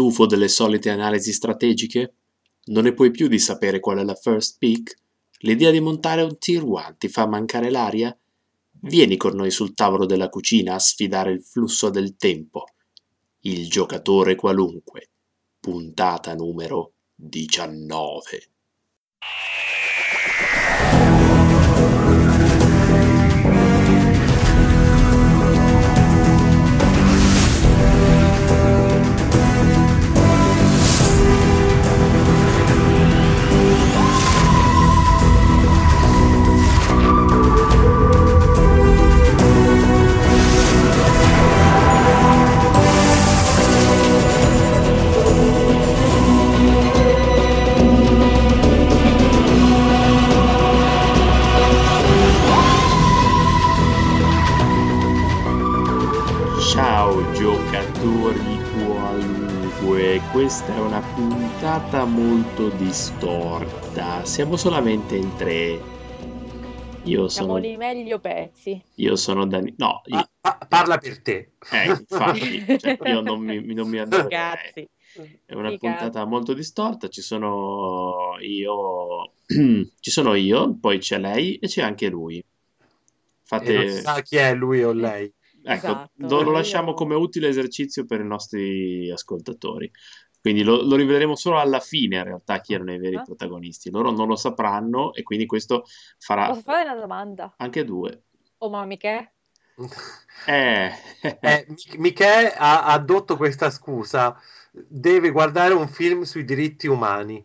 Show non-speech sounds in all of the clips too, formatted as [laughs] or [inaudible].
Stufo delle solite analisi strategiche? Non ne puoi più di sapere qual è la first pick? L'idea di montare un tier 1 ti fa mancare l'aria? Vieni con noi sul tavolo della cucina a sfidare il flusso del tempo. Il giocatore qualunque. Puntata numero 19. Questa è una puntata molto distorta. Siamo solamente in tre. Io Siamo sono, nei meglio pezzi. io sono Dani. No, io- Pa- pa- parla per te. eh, infatti, cioè, io non mi, non mi. Cazzi. È una Sti puntata molto distorta. Ci sono io, [clears throat] ci sono io, poi c'è lei e c'è anche lui. E non Fate, sa chi è lui o lei. Ecco, Esatto, lo, lo lasciamo come utile esercizio per i nostri ascoltatori. Quindi lo, lo riveleremo solo alla fine, in realtà, chi erano i veri Ah. protagonisti. Loro non lo sapranno e quindi questo farà Posso fare una domanda? anche due. Oh, ma mica? Eh, [laughs] Eh, Mi- Michè ha ha addotto questa scusa. Deve guardare un film sui diritti umani.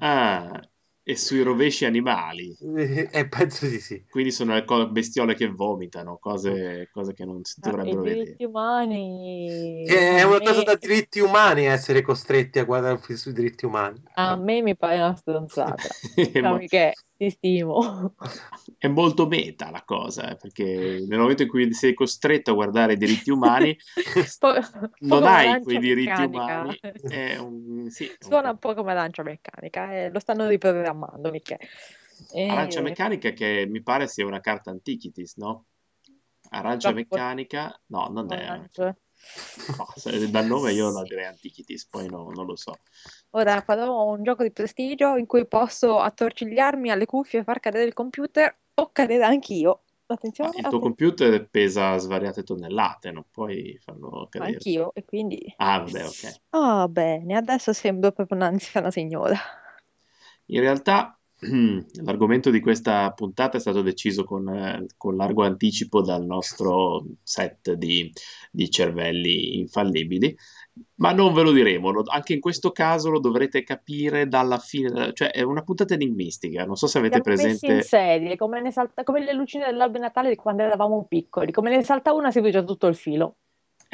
ah, e sui rovesci animali. Eh, eh, penso di sì. Quindi sono le co- bestiole che vomitano, cose, cose che non si dovrebbero vedere. diritti umani. È è una cosa da diritti umani essere costretti a guardare un film sui diritti umani. A me mi pare una stronzata. È No, mo- mica, ti stimo. è molto meta la cosa, eh, perché nel momento in cui sei costretto a guardare i diritti umani, [laughs] Po- [laughs] non hai quei diritti meccanica. umani. Un, sì, Suona un po' come lancia meccanica, eh, lo stanno riprogrammando, mica. Eh, Arancia meccanica che mi pare sia una carta Antiquities, no? Arancia Troppo- meccanica, no, non è. [laughs] No, dal nome io la direi Antiquities, poi no- non lo so. Ora farò un gioco di prestigio in cui posso attorcigliarmi alle cuffie e far cadere il computer o cadere anch'io. Attenzione, il tuo computer pesa svariate tonnellate, non puoi farlo cadere. anch'io e quindi... Ah, vabbè, ok. Ah, bene, adesso sembro proprio un'anziana signora. In realtà [clears throat] l'argomento di questa puntata è stato deciso con, eh, con largo anticipo dal nostro set di, di cervelli infallibili, ma non ve lo diremo. Lo- anche in questo caso lo dovrete capire dalla fine, cioè è una puntata enigmistica. Non so se avete Siamo messi in presente. serie, come, ne salta- come le lucine dell'albero Natale di quando eravamo piccoli. Come ne salta una si vede già tutto il filo.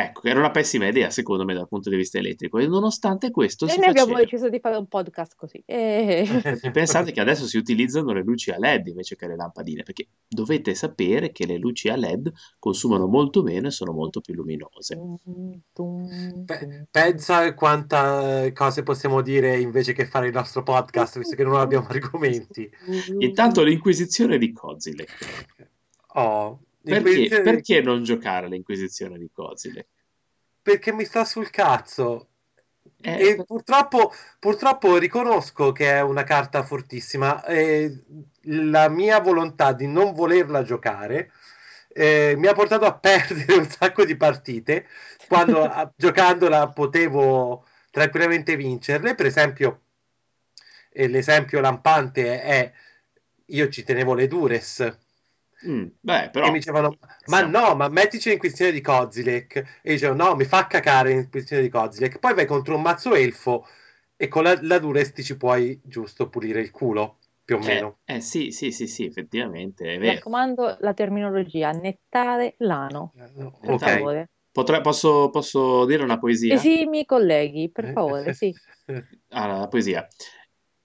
Ecco, che era una pessima idea secondo me dal punto di vista elettrico, e nonostante questo E si noi abbiamo deciso di fare un podcast così. E... E [laughs] pensate che adesso si utilizzano le luci a LED invece che le lampadine, perché dovete sapere che le luci a LED consumano molto meno e sono molto più luminose. Pe- pensa quante cose possiamo dire invece che fare il nostro podcast, visto che non abbiamo [laughs] argomenti. Intanto l'Inquisizione di Kozilek. Oh, Perché, perché non giocare all'Inquisizione di Kozilek? Perché mi sta sul cazzo. Eh, E purtroppo, purtroppo riconosco che è una carta fortissima. e la mia volontà di non volerla giocare eh, mi ha portato a [laughs] perdere un sacco di partite quando a- [laughs] giocandola potevo tranquillamente vincerle. Per esempio, l'esempio lampante è io ci tenevo le Dures. Mm, beh, però E mi dicevano, ma siamo- no, ma mettici l'inquisizione di Kozilek. E dicevo, no, mi fa cacare l'inquisizione di Kozilek. Poi vai contro un mazzo elfo e con la, la Dures ti ci puoi giusto pulire il culo, più o eh, meno. eh, sì, sì, sì, sì, effettivamente è Mi raccomando la terminologia, nettare l'ano, per Ok. favore. Potrei- posso, posso dire una poesia? Esimi colleghi, Eh, per favore, sì. Allora, la poesia.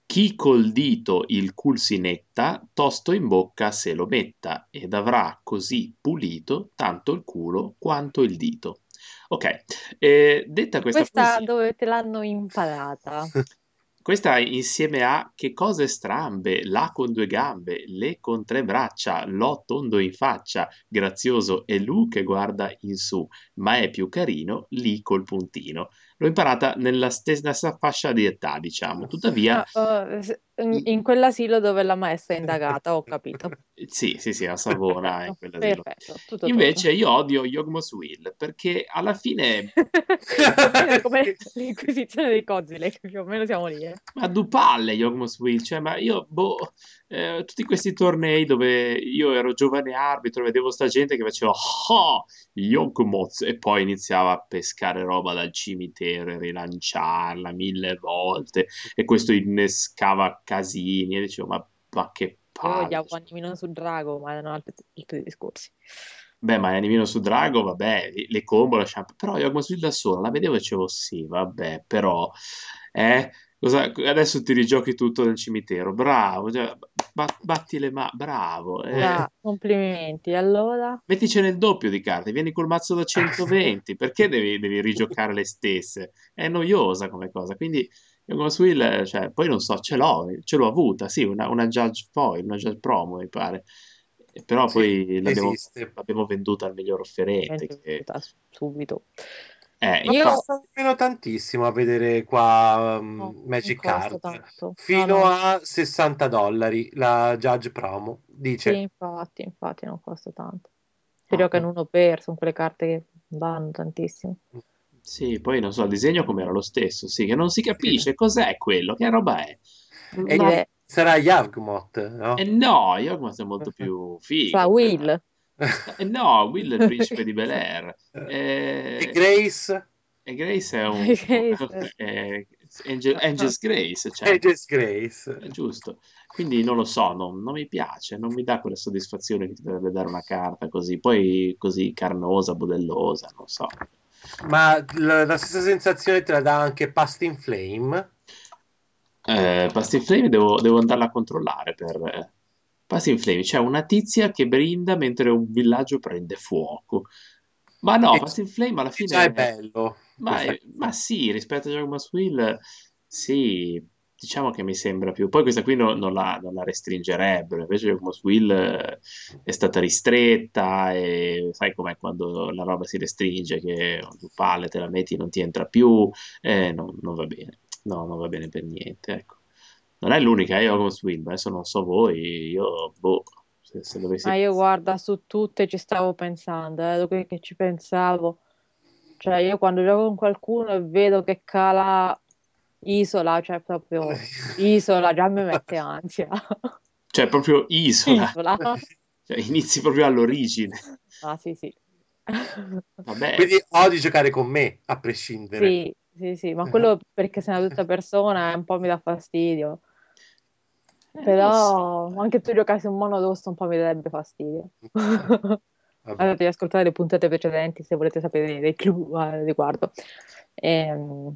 Chi col dito il cul si netta, tosto in bocca se lo metta, ed avrà così pulito tanto il culo quanto il dito. Ok, eh, detta questa Questa poesia, dove te l'hanno imparata? [laughs] Questa insieme a Che cose strambe, La con due gambe, Le con tre braccia, L'ho tondo in faccia, Grazioso è Lu che guarda in su, ma è più carino lì col puntino. L'ho imparata nella stessa fascia di età, diciamo. Tuttavia, oh, s- in in quell'asilo dove la maestra è indagata, ho capito. [laughs] sì, sì, sì, a Savona in Perfetto, [laughs] quell'asilo. perfetto, tutto Invece torna. io odio Yogmo's Will perché alla fine [laughs] come l'Inquisizione dei Kozilek, più o meno siamo lì, eh. Ma du palle Yogmo's Will, cioè, ma io, boh, eh, tutti questi tornei dove io ero giovane arbitro, vedevo sta gente che faceva oh, Yogmoth e poi iniziava a pescare roba dal cimitero e rilanciarla mille volte e questo innescava casini e dicevo, ma, ma che Io palle. odiavo Animino su Drago, ma erano altri, altri discorsi. Beh, ma Animino su Drago, vabbè, le combo lasciamo. Però Yogmo's Will da sola la vedevo e dicevo sì, vabbè, però eh, cosa- adesso ti rigiochi tutto nel cimitero, bravo, cioè, ba- batti le mani, bravo. eh. Ah, complimenti. Allora, Metticene il doppio di carte, vieni col mazzo da [laughs] 120, perché devi, devi rigiocare le stesse? È noiosa come cosa, quindi Will, eh, cioè, poi non so, ce l'ho, ce l'ho avuta, sì, una, una Judge Foil, una Judge Promo, mi pare. Eh, Però Sì, poi l'abbiamo, esiste. l'abbiamo venduta al miglior offerente. Che, subito. eh, Io- infatti, costa nemmeno tantissimo a vedere qua um, No, Magic non costa Card. tanto. Fino No, no. a 60 dollari la Judge Promo. Dice. Sì, infatti, infatti non costa tanto. Gioca Ah, in uno per, sono quelle carte che vanno tantissimo. Sì, poi non so, il disegno com'era lo stesso, sì, che non si capisce cos'è quello, che roba è. E Ma- che sarà Yavgmoth, no? E no, Yogmoth è molto più [laughs] figo. Sa Will. Eh, no, Will è il principe di Bel [laughs] Air. Eh, E Grace? E Grace è un... [laughs] Grace. è Angel- Angel's Grace, cioè, E Jess Grace. è giusto. Quindi non lo so, non, non mi piace, non mi dà quella soddisfazione che ti dovrebbe dare una carta così, poi così carnosa, budellosa, non so. Ma la, la stessa sensazione te la dà anche Past in Flame? Eh, Past in Flame devo, devo andarla a controllare per... eh, Past in Flame, c'è una tizia che brinda mentre un villaggio prende fuoco. Ma no, E- Past in Flame alla fine... già è bello. Ma, ma sì, rispetto a Jogmas Will, sì, diciamo che mi sembra più. Poi questa qui no- non la, non la restringerebbero, invece Jogmas Will eh, è stata ristretta e sai com'è quando la roba si restringe, che due palle te la metti non ti entra più, eh, no, non va bene. No, non va bene per niente, ecco. Non è l'unica, eh, Jogmas Will, adesso non so voi, io, boh, se, se dovessi... Ma io guarda, su tutte ci stavo pensando, eh, che ci pensavo. Cioè, io quando gioco con qualcuno e vedo che cala Isola, cioè proprio [laughs] Isola, già mi mette ansia. Cioè, proprio isola, Isola. Cioè, inizi proprio all'origine. Ah, sì, sì. Vabbè, Quindi odi giocare con me, a prescindere. Sì, sì, sì, ma quello perché sei una brutta persona un po' mi dà fastidio. eh, lo so. Però anche tu giocassi un mono d'osso un po' mi darebbe fastidio. [laughs] Vabbè. Andate ad ascoltare le puntate precedenti se volete sapere dei, dei clou al riguardo. Ehm,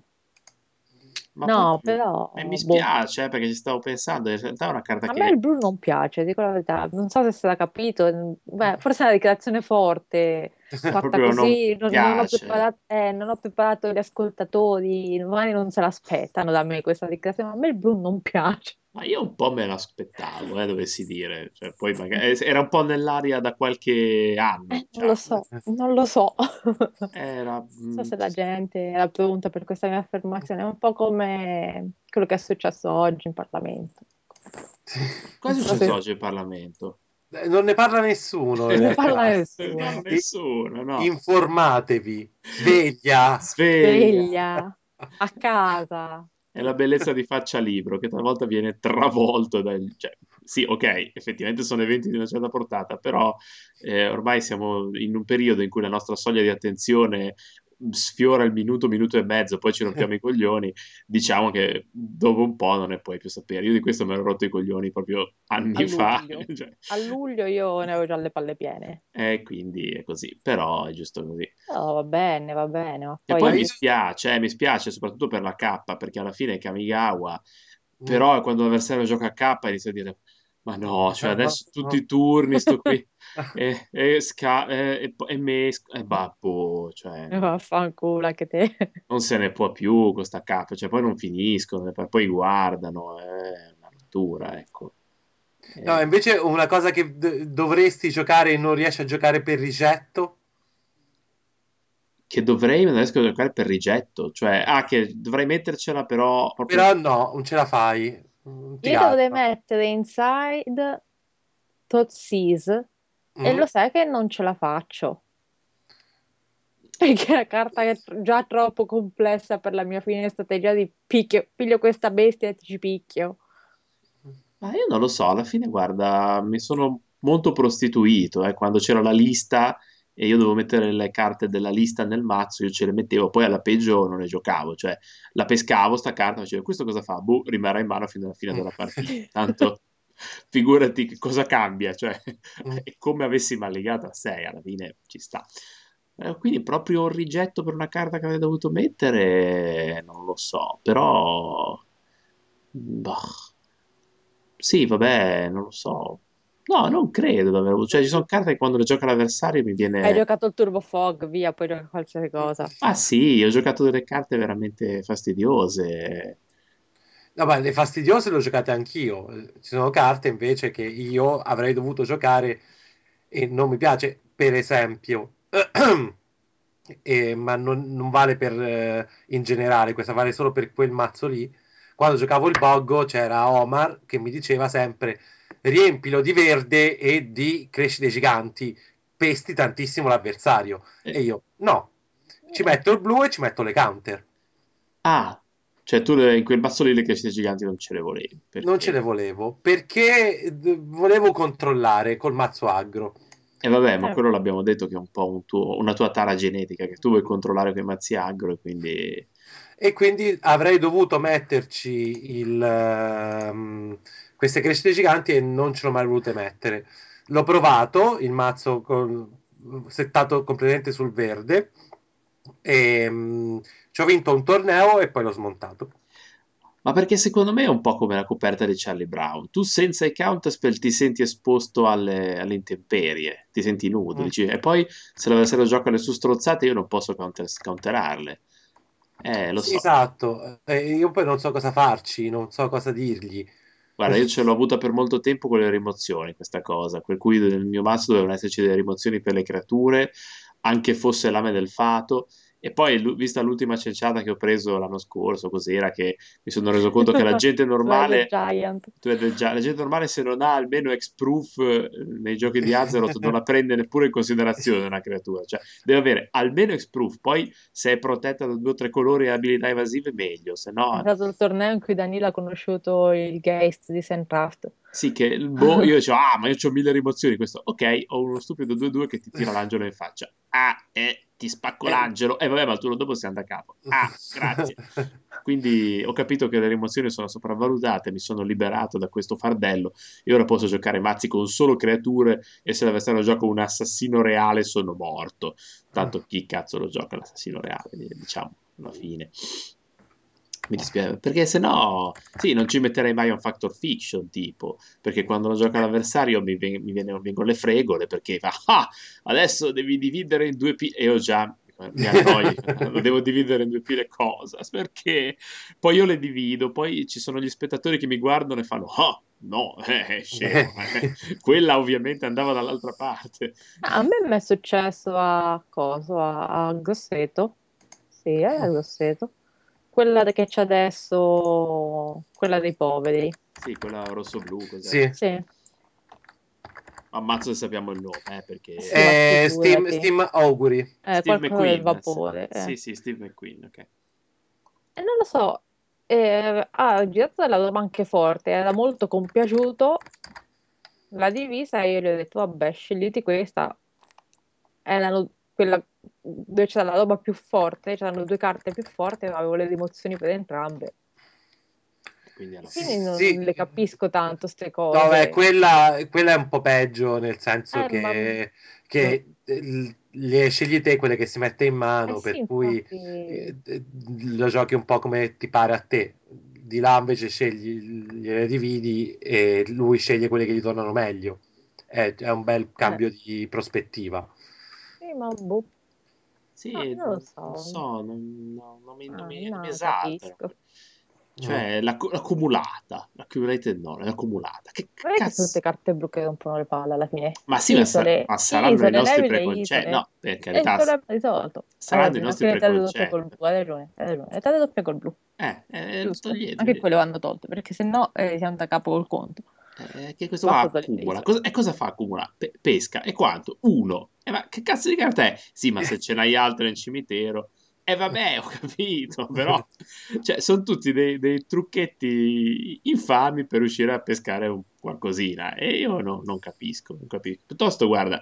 Ma no, poi- però... E mi boh. spiace, eh, perché ci stavo pensando, in realtà è una carta A che... me il blu non piace, dico la verità. Non so se è stata capito. Beh, forse è una dichiarazione forte, [laughs] fatta Proprio non così. Non, non ho preparato, eh, non ho preparato gli ascoltatori, magari non se l'aspettano da me questa dichiarazione. Ma a me il blu non piace. Ma io un po' me l'aspettavo, eh, dovessi dire. Cioè, poi magari... eh, Era un po' nell'aria da qualche anno, Eh, non lo diciamo. so, non lo so. Era... Non so mm, se la gente era pronta per questa mia affermazione. È un po' come quello che è successo oggi in Parlamento. Cosa è successo se- oggi in Parlamento? Eh, Non ne parla nessuno. Non ne realtà. parla [laughs] nessuno. No, nessuno, no. Informatevi. Sveglia. Sveglia. Sveglia, a casa. È la bellezza di Faccia Libro, che talvolta viene travolto dal... Cioè, sì, ok, effettivamente sono eventi di una certa portata, però eh, ormai siamo in un periodo in cui la nostra soglia di attenzione sfiora il minuto, minuto e mezzo, poi ci rompiamo i coglioni, diciamo che dopo un po' non ne puoi più sapere. Io di questo me l'ho rotto i coglioni proprio anni A fa, [laughs] cioè, A luglio io ne avevo già le palle piene. e quindi è così, però è giusto così. Oh, va bene, va bene. Ma E poi, poi mi spiace, eh, mi spiace soprattutto per la K, perché alla fine è Kamigawa, Mm. però quando l'avversario gioca a K inizia a dire Ma no, cioè No, adesso no. tutti i turni sto qui [laughs] e, e, sca- e, e, e mesco e babbo, cioè Vaffanculo anche te. non se ne può più con sta capa, cioè poi non finiscono, poi guardano, è una rottura, ecco. Eh, No, invece una cosa che d- dovresti giocare e non riesci a giocare per rigetto. che dovrei, ma non riesco a giocare per rigetto, cioè, ah, che dovrei mettercela però proprio... Però no, non ce la fai. Io dovrei mettere inside Totsis e Mm. lo sai che non ce la faccio. Perché una carta è già troppo complessa per la mia fine strategia di picchio, piglio questa bestia e ti ci picchio. Ma io non lo so, alla fine, guarda, mi sono molto prostituito, eh, quando c'era la lista e io dovevo mettere le carte della lista nel mazzo, io ce le mettevo, poi alla peggio non le giocavo, cioè la pescavo sta carta, facevo, questo cosa fa? Boh, rimarrà in mano fino alla fine della partita, [laughs] tanto figurati che cosa cambia, cioè è [laughs] come avessi mallegato a 6, alla fine ci sta. Eh, quindi proprio un rigetto per una carta che avrei dovuto mettere, non lo so, però... Bah. Sì, vabbè, non lo so. No, non credo davvero. Cioè, ci sono carte che quando le gioca l'avversario mi Hai viene... giocato il Turbo Fog, via, puoi giocare qualsiasi cosa. Ah sì, ho giocato delle carte veramente fastidiose. No, ma le fastidiose le ho giocate anch'io. Ci sono carte invece che io avrei dovuto giocare e non mi piace. Per esempio, eh, [clears throat] ma non, non vale per eh, in generale, questa vale solo per quel mazzo lì. Quando giocavo il Boggo c'era Omar che mi diceva sempre riempilo di verde e di crescite giganti, pesti tantissimo l'avversario. E io no, ci metto il blu e ci metto le counter. Ah, cioè tu in quel mazzo lì le crescite giganti non ce le volevi. Perché? Non ce le volevo perché volevo controllare col mazzo aggro. E vabbè, ma Eh. quello l'abbiamo detto che è un po' un tuo- una tua tara genetica, che tu vuoi controllare quei mazzi aggro e quindi... E quindi avrei dovuto metterci il, ehm, queste crescite giganti e non ce l'ho mai volute mettere. L'ho provato, il mazzo con- settato completamente sul verde, e mm, ci ho vinto un torneo e poi l'ho smontato. Ma perché secondo me è un po' come la coperta di Charlie Brown. Tu senza i counterspell ti senti esposto alle, alle intemperie, ti senti nudo, Mm. dici, e poi se l'avversario gioca le sue strozzate io non posso counter- counterarle. Eh, lo Sì, so. Esatto, e io poi non so cosa farci, non so cosa dirgli. Guarda, io [laughs] ce l'ho avuta per molto tempo con le rimozioni, questa cosa, per cui nel mio mazzo dovevano esserci delle rimozioni per le creature, anche fosse lame del fato. E poi, vista l'ultima cenciata che ho preso l'anno scorso, cos'era che mi sono reso conto che la [laughs] gente normale, Giant. tu hai già- la gente normale se non ha almeno X-Proof eh, nei giochi di Azeroth non la prende neppure in considerazione una creatura, cioè deve avere almeno X-Proof, poi se è protetta da due o tre colori e abilità evasive meglio, se È no stato il torneo in cui Danilo ha conosciuto il Geist di Saint-Raft. Sì, che boh, [laughs] io dicevo, ah, ma io ho mille rimozioni. Questo, ok, ho uno stupido 2-2 che ti tira l'angelo in faccia. Ah, eh, ti spacco Eh. l'angelo. E vabbè, ma il turno dopo sei andato a capo. Ah, grazie. [laughs] Quindi ho capito che le rimozioni sono sopravvalutate, mi sono liberato da questo fardello. E ora posso giocare mazzi con solo creature. E se l'avversario gioca un assassino reale, sono morto. Tanto chi cazzo lo gioca l'assassino reale, diciamo, alla fine. Mi dispiace, perché se no, sì, non ci metterei mai un factor fiction, tipo, perché quando non gioca l'avversario mi, ven- mi viene- vengono le fregole, perché fa, ah, adesso devi dividere in due pile, e io già mi annoio, [laughs] lo devo dividere in due pile cosa? Perché poi io le divido, poi ci sono gli spettatori che mi guardano e fanno, ah, no, eh, scemo, [laughs] eh. quella ovviamente andava dall'altra parte. Ah, A me mi è successo a coso, a, a Grosseto. Sì, a Grosseto. Quella che c'è adesso, quella dei poveri. Sì, quella rosso-blu, cos'è? Sì. Sì. Ammazzo se sappiamo il nome, eh, perché... Sì. Eh, Steam. Steam Auguri. Eh, Steve qualcosa del McQueen, vapore. eh. Sì, sì, Steve McQueen, ok. E non lo so, eh, ha girato della roba anche forte, era molto compiaciuto. La divisa e io gli ho detto, vabbè, scegliti questa. Erano quella dove c'era la roba più forte, c'erano due carte più forti, ma avevo le rimozioni per entrambe. Quindi alla Quindi non, Sì. le capisco tanto ste cose. No, beh, quella, quella è un po' peggio, nel senso Eh, che, ma- che eh, le scegli te quelle che si mette in mano, Eh per sì, cui infatti. eh, lo giochi un po' come ti pare a te. di là invece scegli, gliele dividi e lui sceglie quelle che gli tornano meglio. È, è un bel cambio di prospettiva. Sì, ma boh. Sì, Ah, non lo so. non so, non, no, non mi, non Ah, mi, no, non mi capisco. Cioè, l'accu- l'accumulata, l'accumulated knowledge, l'accumulata. Che Non è che sono cazzo? tutte carte blu che rompono le palle alla fine. Ma sì, ma, sa- ma saranno isole, i nostri preconcetti. No, per E il carità, è risolto. saranno Hai i nostri preconcetti. col blu, hai ragione, hai ragione. Tele doppie col blu, Eh, eh. Anche quello vanno tolte, perché se no eh, siamo da capo col conto. Eh, che questo qua accumula. Cosa, e cosa fa accumula? Pe- pesca. E quanto? Uno. E ma che cazzo di carta è? Sì, ma se ce n'hai altre nel cimitero. E vabbè, ho capito, [laughs] però cioè, sono tutti dei, dei trucchetti infami per riuscire a pescare qualcosina. E io no- non capisco, non capisco. Piuttosto, guarda,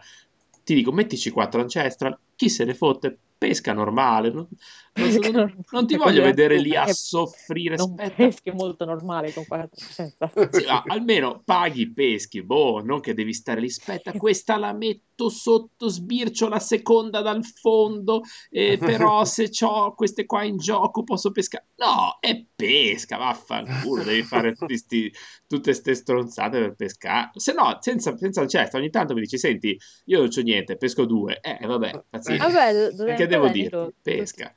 ti dico, mettici quattro ancestral, chi se ne fotte, pesca normale. Non, non- Pesca non- normale, non ti quello voglio vedere lì a soffrire. Non Aspetta, peschi molto normale con 400. sì, ma almeno paghi, peschi, boh, non che devi stare lì, aspetta, questa la metto sotto, sbircio la seconda dal fondo, eh, però [laughs] se ho queste qua in gioco posso pescare. No, è pesca, vaffanculo, devi fare tutti sti- tutte ste stronzate per pescare. Se no, senza, senza il cesto, ogni tanto mi dici, senti, io non c'ho niente, pesco due. Eh, vabbè, pazienza. Vabbè, dove Che devo io- Pesca.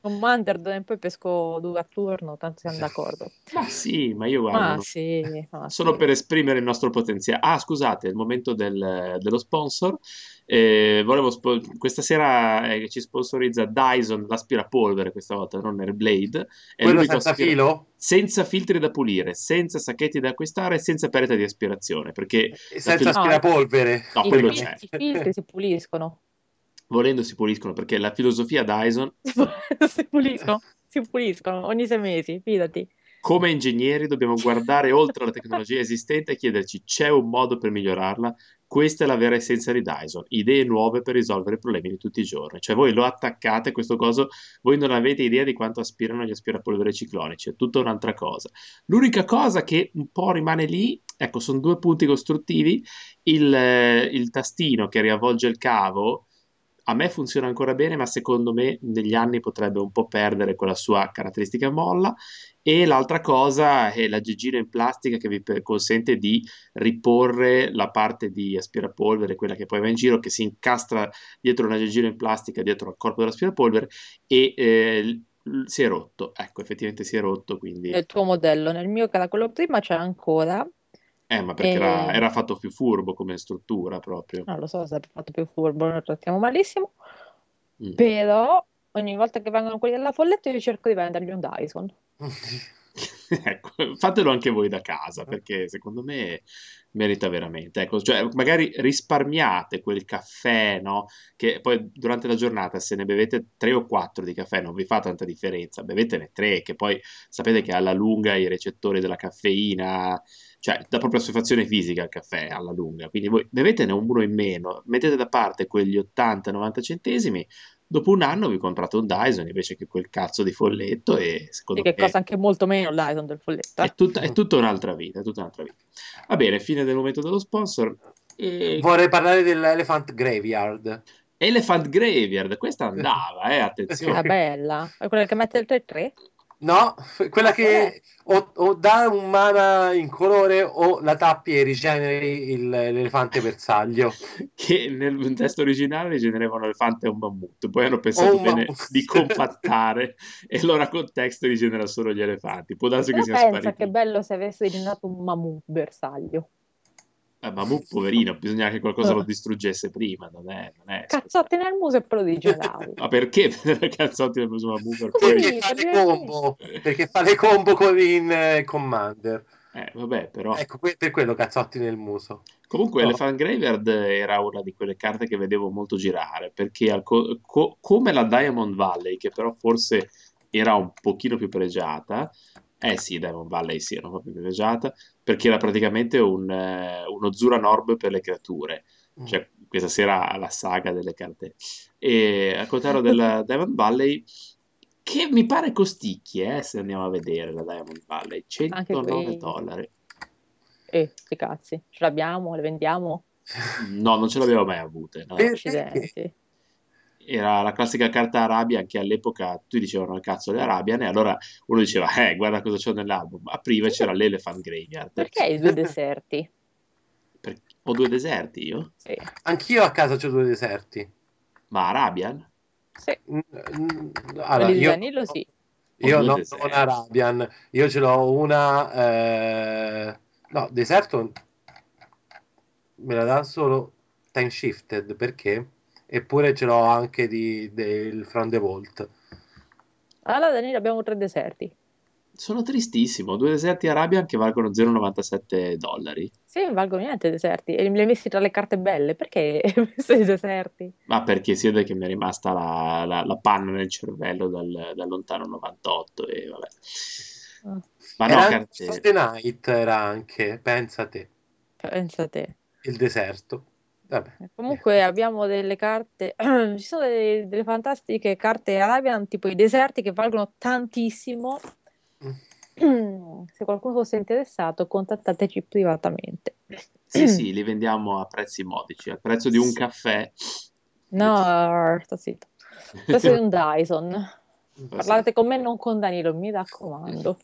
Commander dove poi pesco due a turno, tanto siamo d'accordo. Ma sì, ma io guardo... Ma sì, ma Solo sì. per esprimere il nostro potenziale. Ah, scusate, è il momento del- dello sponsor. Eh, volevo spo- questa sera eh, ci sponsorizza Dyson l'aspirapolvere, questa volta non Airblade. È Quello senza aspira- filo? senza filtri da pulire, senza sacchetti da acquistare, senza pereta di aspirazione, perché E senza filo- aspirapolvere? No, I, quello fil- c'è. i filtri si puliscono. Volendo si puliscono, perché la filosofia Dyson, [laughs] si puliscono, si puliscono ogni sei mesi, fidati. come ingegneri, dobbiamo guardare oltre la tecnologia esistente e chiederci c'è un modo per migliorarla? Questa è la vera essenza di Dyson, idee nuove per risolvere i problemi di tutti i giorni. Cioè voi lo attaccate questo coso, voi non avete idea di quanto aspirano gli aspirapolvere ciclonici, è tutta un'altra cosa. L'unica cosa che un po' rimane lì, ecco, sono due punti costruttivi, il, eh, il tastino che riavvolge il cavo, a me funziona ancora bene, ma secondo me negli anni potrebbe un po' perdere quella sua caratteristica molla. E l'altra cosa è la gigina in plastica che vi consente di riporre la parte di aspirapolvere, quella che poi va in giro, che si incastra dietro una gigina in plastica, dietro al corpo dell'aspirapolvere e eh, si è rotto. Ecco, effettivamente si è rotto, quindi... Nel tuo modello, nel mio quello prima c'è ancora, Eh, ma perché era, Eh. era fatto più furbo come struttura proprio. non lo so se è fatto più furbo, lo trattiamo malissimo, Mm. però ogni volta che vengono quelli della Folletto io cerco di vendergli un Dyson. [laughs] [laughs] Ecco, fatelo anche voi da casa perché secondo me merita veramente. Ecco, cioè, magari risparmiate quel caffè, no? Che poi durante la giornata, se ne bevete tre o quattro di caffè, non vi fa tanta differenza. Bevetene tre, che poi sapete che alla lunga i recettori della caffeina, cioè dà proprio assuefazione fisica al caffè alla lunga. Quindi voi bevetene uno in meno, mettete da parte quegli 80-90 centesimi. Dopo un anno vi comprate un Dyson invece che quel cazzo di folletto e secondo Sì, che me costa anche molto meno il Dyson del Folletto. è tutta, è tutta un'altra vita, è tutta un'altra vita. Va bene, fine del momento dello sponsor. E... Vorrei parlare dell'Elephant Graveyard. Elephant Graveyard, questa andava, eh, È attenzione. bella, è quella che mette il 3-3? No, quella Ah, che o, o dà un mana in colore o la tappi e rigeneri il- l'elefante bersaglio. [laughs] Che nel testo originale rigenerava un elefante e un mammut, poi hanno pensato bene mammut. di compattare e l'ora contesto rigenera solo gli elefanti. Può darsi che sia pensa sparito. che bello se avesse generato un mammut bersaglio. Eh, mammut, poverino, bisogna che qualcosa lo distruggesse prima, non è... Non è Cazzotti nel muso e poi lo digeravi. Ma perché prendere [laughs] cazzotti nel muso poverino? Perché fa le combo, perché fa le combo con in eh, Commander. Eh, vabbè, però... Ecco, per quello cazzotti nel muso. Comunque, No. Elephant Graveyard era una di quelle carte che vedevo molto girare perché co- co- come la Diamond Valley, che però forse era un pochino più pregiata, eh sì, Diamond Valley sì, era un po' più pregiata perché era praticamente un, eh, uno Zuran Orb per le creature. Cioè, questa sera la saga delle carte. E al contrario della [laughs] Diamond Valley, che mi pare costicchie, eh, se andiamo a vedere la Diamond Valley, 109 quei- dollari. Eh, sti cazzi, ce l'abbiamo, le vendiamo? No, non ce l'abbiamo mai avute. no. Accidenti. Era la classica carta Arabian che all'epoca tutti dicevano cazzo le Arabian e allora uno diceva eh guarda cosa c'ho nell'album apriva e c'era l'Elephant Graveyard Perché i due deserti? Per- ho due deserti io Sì. Anch'io a casa ho due deserti. ma Arabian Sì. Allora, io, Danilo sì. io non deserti. ho una Arabian, io ce l'ho una... eh, No, deserto me la dà solo time shifted, perché? Eppure ce l'ho anche di, del From the Vault. Allora Danilo abbiamo tre deserti. sono tristissimo due deserti Arabian che valgono 0,97 dollari Sì, non valgono niente i deserti. E li hai messi tra le carte belle. Perché [laughs] hai messo i deserti? ma perché si vede che mi è rimasta la, la- la panna nel cervello dal, dal lontano 98 e vabbè Ah, ma no Era anche carte Saturday Night, era anche, pensa te, pensa te. il deserto. Vabbè. Comunque abbiamo delle carte, [clears throat] ci sono delle, delle fantastiche carte Arabian, tipo i deserti che valgono tantissimo. Mm. [clears throat] Se qualcuno fosse interessato, contattateci privatamente. sì sì [clears throat] li vendiamo a prezzi modici al prezzo di un Sì. caffè No, sta zitto. Questo è un [laughs] Dyson. Parlate con me, non con Danilo, mi raccomando.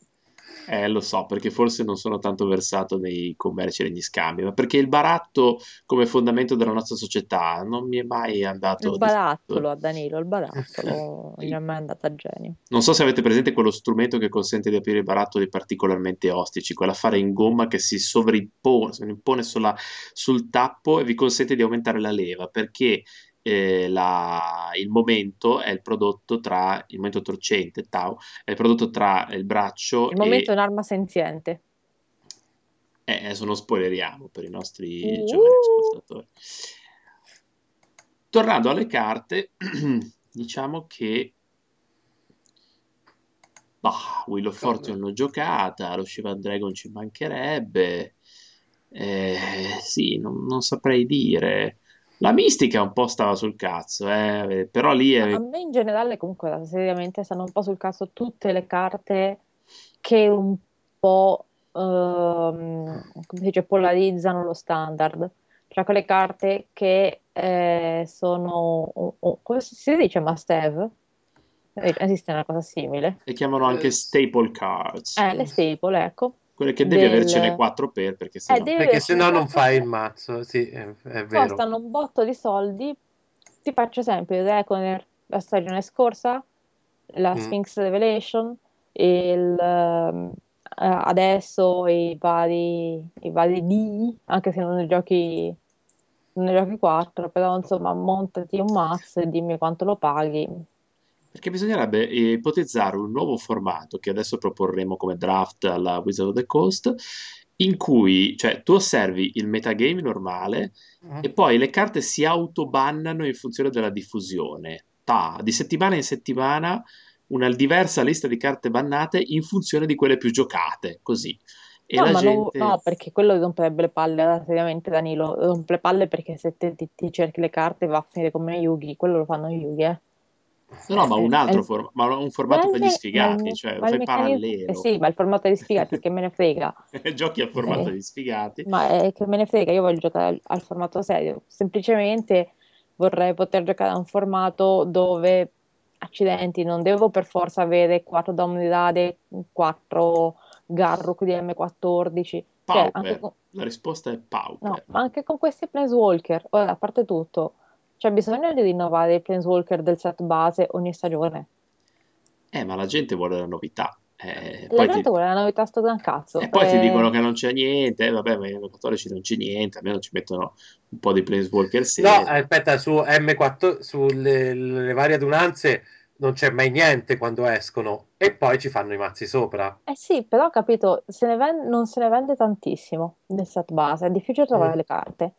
Eh, lo so, perché forse non sono tanto versato nei commerci e negli scambi, ma perché il baratto come fondamento della nostra società non mi è mai andato Il barattolo a Danilo, il barattolo [laughs] non è mai andato a genio. Non so se avete presente quello strumento che consente di aprire barattoli particolarmente ostici, quell'affare in gomma che si sovrimpone, sovrimpone sulla- sul tappo e vi consente di aumentare la leva, perché eh, la- il momento è il prodotto tra, il momento torcente, tau, è il prodotto tra il braccio Il momento è e... un'arma senziente. Eh, adesso non spoileriamo per i nostri Uh. giovani ascoltatori. Tornando alle carte, [clears throat] diciamo che bah, Wheel of Fortune l'ho giocata, lo Shivan Dragon ci mancherebbe. Eh, sì, non, non saprei dire. La mistica un po' stava sul cazzo, eh, però lì è... A me in generale comunque seriamente stanno un po' sul caso tutte le carte che un po' ehm, come si dice, polarizzano lo standard. Cioè quelle carte che eh, sono, oh, oh, come si dice must have? Esiste una cosa simile. le chiamano anche Eh, staple cards, Eh, le staple, ecco. Quelle che devi del- avercene 4 per, perché Eh, sennò... devi Perché se no non fai il mazzo, sì, è, è vero. costano un botto di soldi. Ti faccio esempio, il Reconer, la stagione scorsa, la Mm. Sphinx Revelation, il, ehm, eh, adesso i vari, i vari D, anche se non ne giochi, non ne giochi 4, però insomma montati un mazzo e dimmi quanto lo paghi. Perché bisognerebbe eh, ipotizzare un nuovo formato che adesso proporremo come draft alla Wizard of the Coast, in cui, cioè, tu osservi il metagame normale Mm. e poi le carte si autobannano in funzione della diffusione. Ta, di settimana in settimana una diversa lista di carte bannate in funzione di quelle più giocate, così. E No, ma no, gente... no, perché quello romperebbe le palle, seriamente Danilo, rompe le palle perché se te ti, ti cerchi le carte va a finire come Yugi, quello lo fanno Yugi, eh. No, no, ma un altro formato, ma un formato Ma per gli sfigati, cioè lo fai meccanismo, eh parallelo. sì, ma il formato degli sfigati che me ne frega, [laughs] Giochi al formato Eh, degli sfigati. ma è che me ne frega, io voglio giocare al, al formato serio, semplicemente vorrei poter giocare a un formato dove, accidenti, non devo per forza avere 4 Dominidade, 4 Garruk di M14, cioè con, La risposta è no, Pauper. ma anche con questi Planeswalker, ora, a parte tutto, c'è bisogno di rinnovare i Planeswalker del set base ogni stagione. Eh, ma la gente vuole la novità. Eh, La poi ti, gente vuole la novità sto gran cazzo. e poi ti dicono Eh, che non c'è niente. Eh, vabbè, ma i cattolici non c'è niente. Almeno ci mettono un po' di Planeswalker No, seri. aspetta, su M4, sulle le varie adunanze non c'è mai niente quando escono e poi ci fanno i mazzi sopra. eh sì, però ho capito, se ne ven- non se ne vende tantissimo nel set base, è difficile trovare Mm. le carte,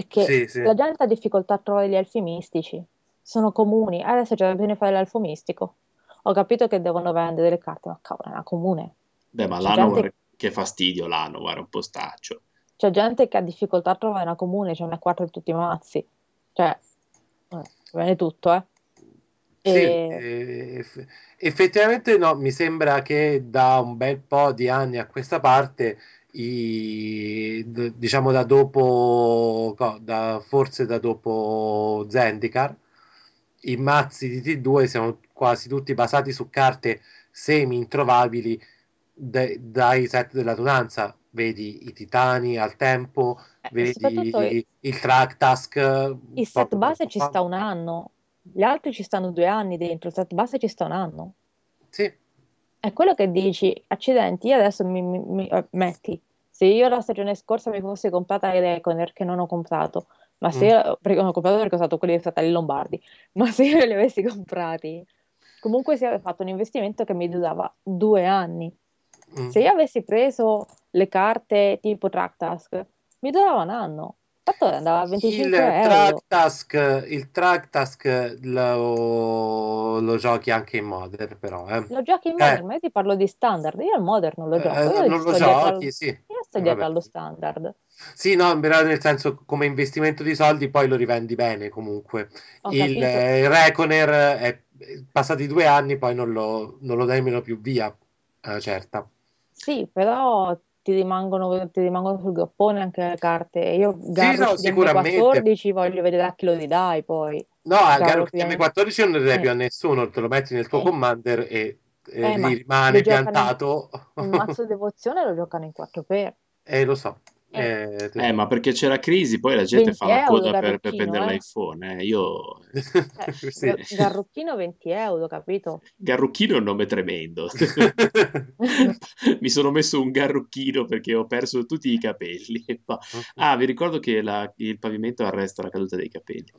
perché Sì, sì. la gente ha difficoltà a trovare gli elfi mistici, sono comuni, adesso c'è bisogno di fare l'elfo mistico. Ho capito che devono vendere le carte, ma cavolo, è una comune. Beh, ma C'è l'anno, gente, che fastidio l'anno, guarda, un po' staccio. c'è gente che ha difficoltà a trovare una comune, ce n'è quattro in tutti i mazzi. Cioè, bene tutto, eh. Sì, E... eff- effettivamente no, mi sembra che da un bel po' di anni a questa parte, i- diciamo da dopo, da- forse da dopo Zendikar, i mazzi di T2 siano quasi tutti basati su carte semi introvabili de- dai set dell'adunanza. Vedi i titani al tempo, Eh, vedi il, il track task il set base ci sta un anno, gli altri ci stanno due anni dentro, il set base ci sta un anno. Sì, È quello che dici, accidenti, io adesso mi, mi- mi- eh, metti, se io la stagione scorsa mi fossi comprata i Reconer che non ho comprato, ma se Mm. io, perché non ho comprato perché ho usato quelli dei Fratelli Lombardi, [laughs] ma se io li avessi comprati, comunque si aveva fatto un investimento che mi durava due anni. Mm. Se io avessi preso le carte tipo Track Task, mi durava un anno. Fatto andava a Il 25 track euro. task, il track task lo, lo giochi anche in modern, però, eh. Lo giochi in Eh, Modern, ma io ti parlo di Standard, io il Modern non lo gioco, eh, non lo sto dietro giochi, sì. io Eh, dietro vabbè. allo Standard. Sì, no, però nel senso come investimento di soldi poi lo rivendi bene comunque. Ho Il, eh, il Reconer è passati due anni, poi non lo, non lo dai meno più via, eh, certa. Sì, però ti rimangono, ti rimangono sul groppone anche le carte. Io Sì, Garrus no, di sicuramente. M14 voglio vedere a chi lo ridai poi. No, a Garrus Garrus di M- M14 non ne dai Eh, più a nessuno, te lo metti nel tuo eh, commander e eh, lì rimane giocano in, piantato. il mazzo devozione lo giocano in 4x. [laughs] Eh, lo so. Eh, Eh, Eh, ma perché c'è la crisi, poi la gente 20 fa la coda per, per prendere eh. l'iPhone. eh. Io... Cioè, [laughs] Sì. Ga- Garrucchino 20 euro, capito? Garrucchino è un nome tremendo. [laughs] Mi sono messo un garrucchino perché ho perso tutti i capelli. Ah, vi ricordo che la- il pavimento arresta la caduta dei capelli.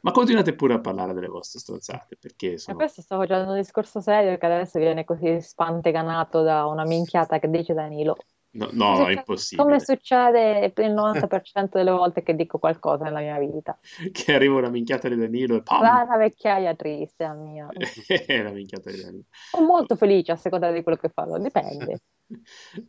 Ma continuate pure a parlare delle vostre stronzate, perché sono... questo sto facendo un discorso serio che adesso viene così spanteganato da una minchiata che dice Danilo. No, no, è succe- impossibile. come succede il 90% delle volte che dico qualcosa nella mia vita. [laughs] Che arriva una minchiata di Danilo e pam! Rara vecchiaia triste, la mia. [laughs] La minchiata di Danilo. Sono molto felice a seconda di quello che farò, dipende.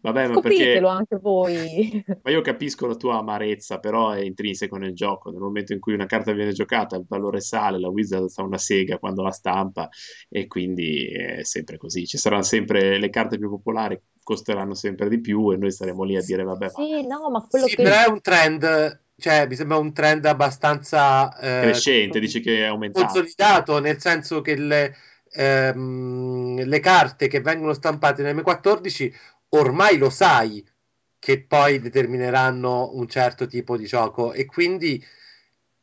Vabbè, ma perché... Scopritelo anche voi. [laughs] Ma io capisco la tua amarezza, però è intrinseco nel gioco. Nel momento in cui una carta viene giocata, il valore sale, la Wizard fa una sega quando la stampa e quindi è sempre così. Ci saranno sempre le carte più popolari, costeranno sempre di più e noi staremo lì a dire vabbè, ma Sì, no, ma quello Sì, che... però è un trend, cioè mi sembra un trend abbastanza eh, crescente, dici che è aumentato. consolidato, nel senso che le, ehm, le carte che vengono stampate nel M14 ormai lo sai che poi determineranno un certo tipo di gioco. E quindi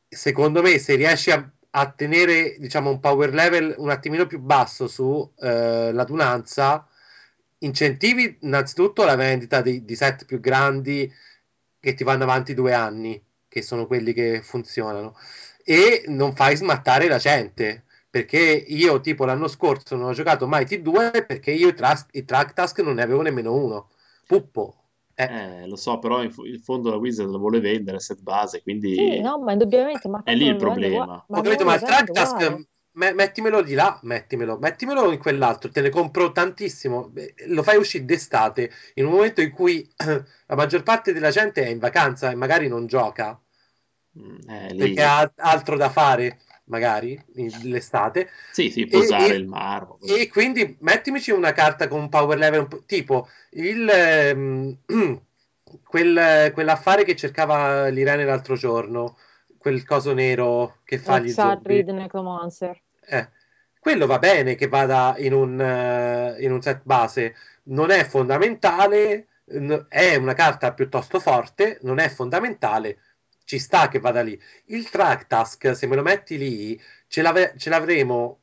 secondo me se riesci a, a tenere diciamo un power level un attimino più basso su eh, incentivi innanzitutto la vendita di, di set più grandi che ti vanno avanti due anni che sono quelli che funzionano e non fai smattare la gente perché io tipo l'anno scorso non ho giocato mai T2 perché io i, tras- i track task non ne avevo nemmeno uno. Puppo eh. Eh, lo so, però in, in fondo la Wizard lo vuole vendere, set base, quindi Sì, no, ma indubbiamente, ma è lì il vende problema. ugua- ho capito ma il vende track task me- mettimelo di là mettimelo mettimelo in quell'altro te ne compro tantissimo. Beh, lo fai uscire d'estate in un momento in cui [clears throat] la maggior parte della gente è in vacanza e magari non gioca. Mm, eh, lì... perché ha altro da fare magari l'estate Sì, sì, posare e- il marmo. E quindi mettimici una carta con un power level un po' tipo il ehm, [clears throat] quel, quell'affare che cercava l'Irene l'altro giorno, quel coso nero che fa gli zombie. Necromancer. Eh, quello va bene che vada in un, eh, in un set base, non è fondamentale, n- è una carta piuttosto forte, non è fondamentale, ci sta che vada lì. Il track task, se me lo metti lì, ce, l'ave- ce l'avremo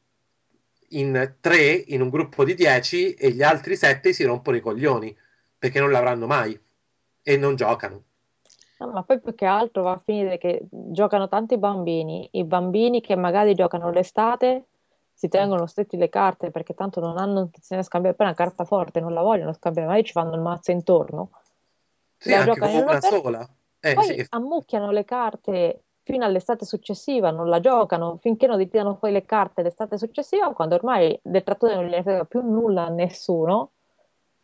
in tre, in un gruppo di 10 e gli altri 7 si rompono i coglioni perché non l'avranno mai e non giocano. No, ma poi più che altro va a finire che giocano tanti bambini, i bambini che magari giocano l'estate si tengono stretti le carte perché tanto non hanno intenzione di scambiare poi una carta forte, non la vogliono scambiare, magari ci fanno il mazzo intorno, Sì, la anche giocano una per- sola. Eh, poi sì. ammucchiano le carte fino all'estate successiva, non la giocano finché non ritirano poi le carte l'estate successiva, quando ormai del trattore non gliene frega più nulla a nessuno.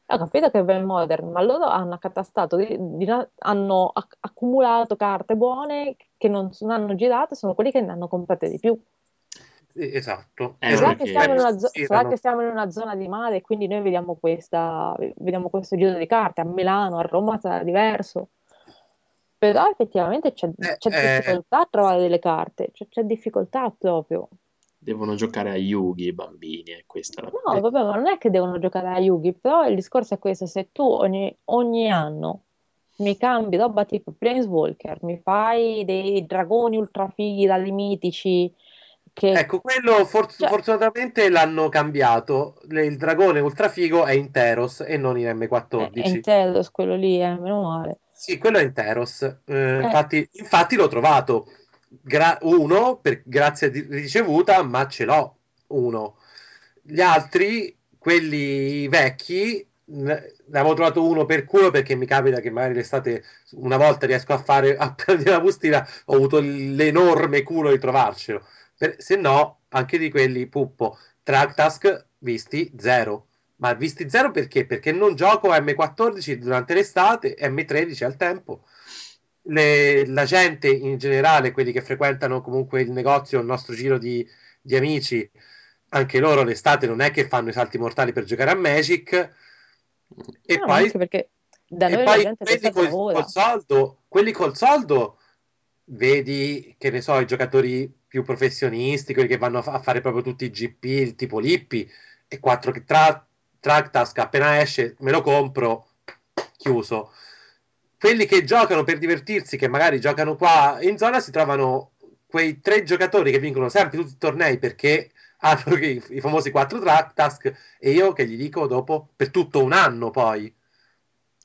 Ho capito che è ben modern, ma loro hanno accatastato, di- di- hanno acc- accumulato carte buone che non, non hanno girate, sono quelli che ne hanno comprate di più. Esatto. Eh, Sarà che, siamo in una zo- sarà che siamo in una zona di mare e quindi noi vediamo, questa, vediamo questo giro di carte. A Milano, a Roma sarà diverso. Però effettivamente c'è, Eh, c'è eh. difficoltà a trovare delle carte, c'è, c'è difficoltà proprio. Devono giocare a Yugi i bambini, e questa è la No, vabbè, ma non è che devono giocare a Yugi, però il discorso è questo, se tu ogni, ogni anno mi cambi roba tipo Planeswalker, mi fai dei dragoni ultrafighi dagli mitici, che... Ecco, quello for- Cioè- fortunatamente l'hanno cambiato. Il dragone ultrafigo è in Teros e non in è, M14. è in Telos quello lì, eh, meno male. Sì, quello è in Teros. Eh, infatti, infatti l'ho trovato. Gra- uno, per grazia di ricevuta, ma ce l'ho uno. Gli altri, quelli vecchi, ne avevo trovato uno per culo perché mi capita che magari l'estate una volta riesco a fare a prendere la bustina, ho avuto l'enorme culo di trovarcelo. Per- se no, anche di quelli puppo. Tractask visti zero. Ma visti zero perché? Perché non gioco M14 durante l'estate, M13 al tempo. Le- la gente in generale, quelli che frequentano comunque il negozio, il nostro giro di, di amici, anche loro l'estate non è che fanno i salti mortali per giocare a Magic. E No, poi, anche perché da noi la poi gente quelli col, col soldo, quelli col soldo, vedi che ne so, i giocatori più professionisti, quelli che vanno a, fa- a fare proprio tutti i GP, il tipo Lippi, e 4 che tra, Tractask appena esce, me lo compro, chiuso. Quelli che giocano per divertirsi, che magari giocano qua in zona, si trovano quei tre giocatori che vincono sempre tutti i tornei perché hanno i, i famosi 4 Tractask e io che gli dico dopo per tutto un anno poi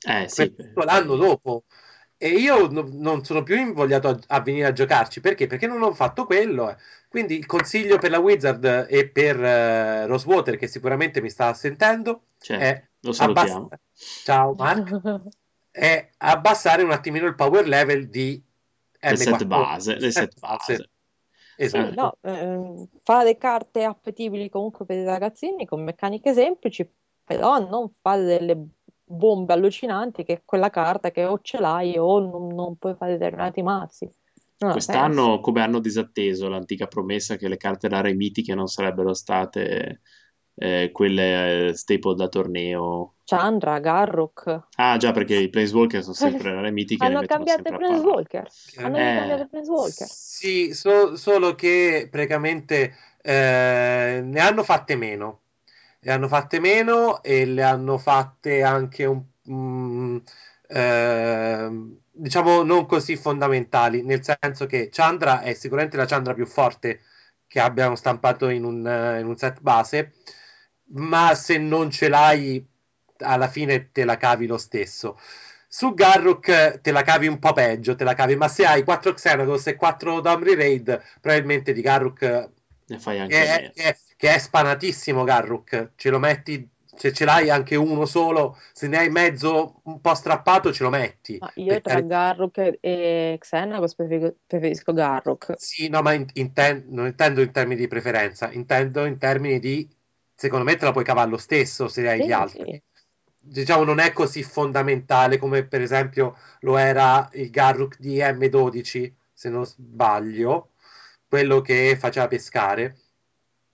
Eh sì, per tutto l'anno dopo. E io no- non sono più invogliato a, a venire a giocarci perché? Perché non ho fatto quello. eh. Quindi il consiglio per la Wizard e per eh, Rosewater, che sicuramente mi sta sentendo, certo, è, lo salutiamo. abbass- Ciao Mark, [laughs] è abbassare un attimino il power level di Le set M14. base, le set [laughs] base. Esatto. Eh. No, ehm, fare carte appetibili comunque per i ragazzini con meccaniche semplici, però non fare delle bombe allucinanti che quella carta che o ce l'hai o non, non puoi fare determinati mazzi. Non ha Quest'anno, come hanno disatteso l'antica promessa che le carte rare mitiche non sarebbero state eh, quelle eh, staple da torneo. Chandra, Garruk. Ah, già, perché i Planeswalker sono sempre [laughs] rare mitiche Hanno cambiato a Planeswalker. Hanno Eh. cambiato Planeswalker. Sì, so- solo che praticamente eh, ne hanno fatte meno. Le hanno fatte meno e le hanno fatte anche un, mm, ehm, diciamo non così fondamentali, nel senso che Chandra è sicuramente la Chandra più forte che abbiamo stampato in un, eh, in un set base, ma se non ce l'hai, alla fine te la cavi lo stesso. Su Garruk te la cavi un po' peggio, te la cavi, ma se hai 4 Xenagos e 4 Domri Raid, probabilmente di Garruk Ne fai anche che è, è- che è spanatissimo Garruk, ce lo metti, se ce l'hai anche uno solo, se ne hai mezzo un po' strappato ce lo metti. Ma io tra carità. Garruk e Xenagos preferisco, preferisco Garruk. Sì, no, ma in- inten- non intendo in termini di preferenza, intendo in termini di, secondo me te la puoi cavare lo stesso se hai Sì, gli altri. sì. Diciamo, non è così fondamentale come per esempio lo era il Garruk di M12, se non sbaglio, quello che faceva pescare.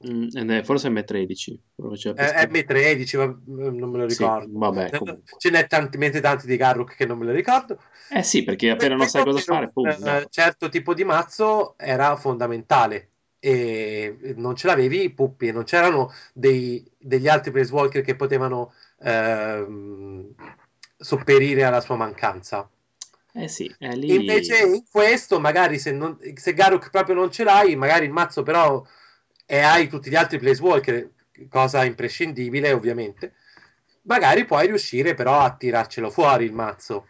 Mm, eh, forse M13. lo faceva Eh, pescare. M13, ma mm, non me lo Sì, ricordo. vabbè, Eh. Ce n'è talmente tanti di Garruk che non me lo ricordo. Eh sì, perché appena non sai cosa fare, un no. certo tipo di mazzo era fondamentale e non ce l'avevi, puppi, non c'erano dei- degli altri Planeswalker che potevano ehm, sopperire alla sua mancanza. Eh sì, lì... Invece in questo, magari se, non, se Garruk proprio non ce l'hai, magari il mazzo però e hai tutti gli altri Planeswalker, cosa imprescindibile ovviamente, magari puoi riuscire però a tirarcelo fuori il mazzo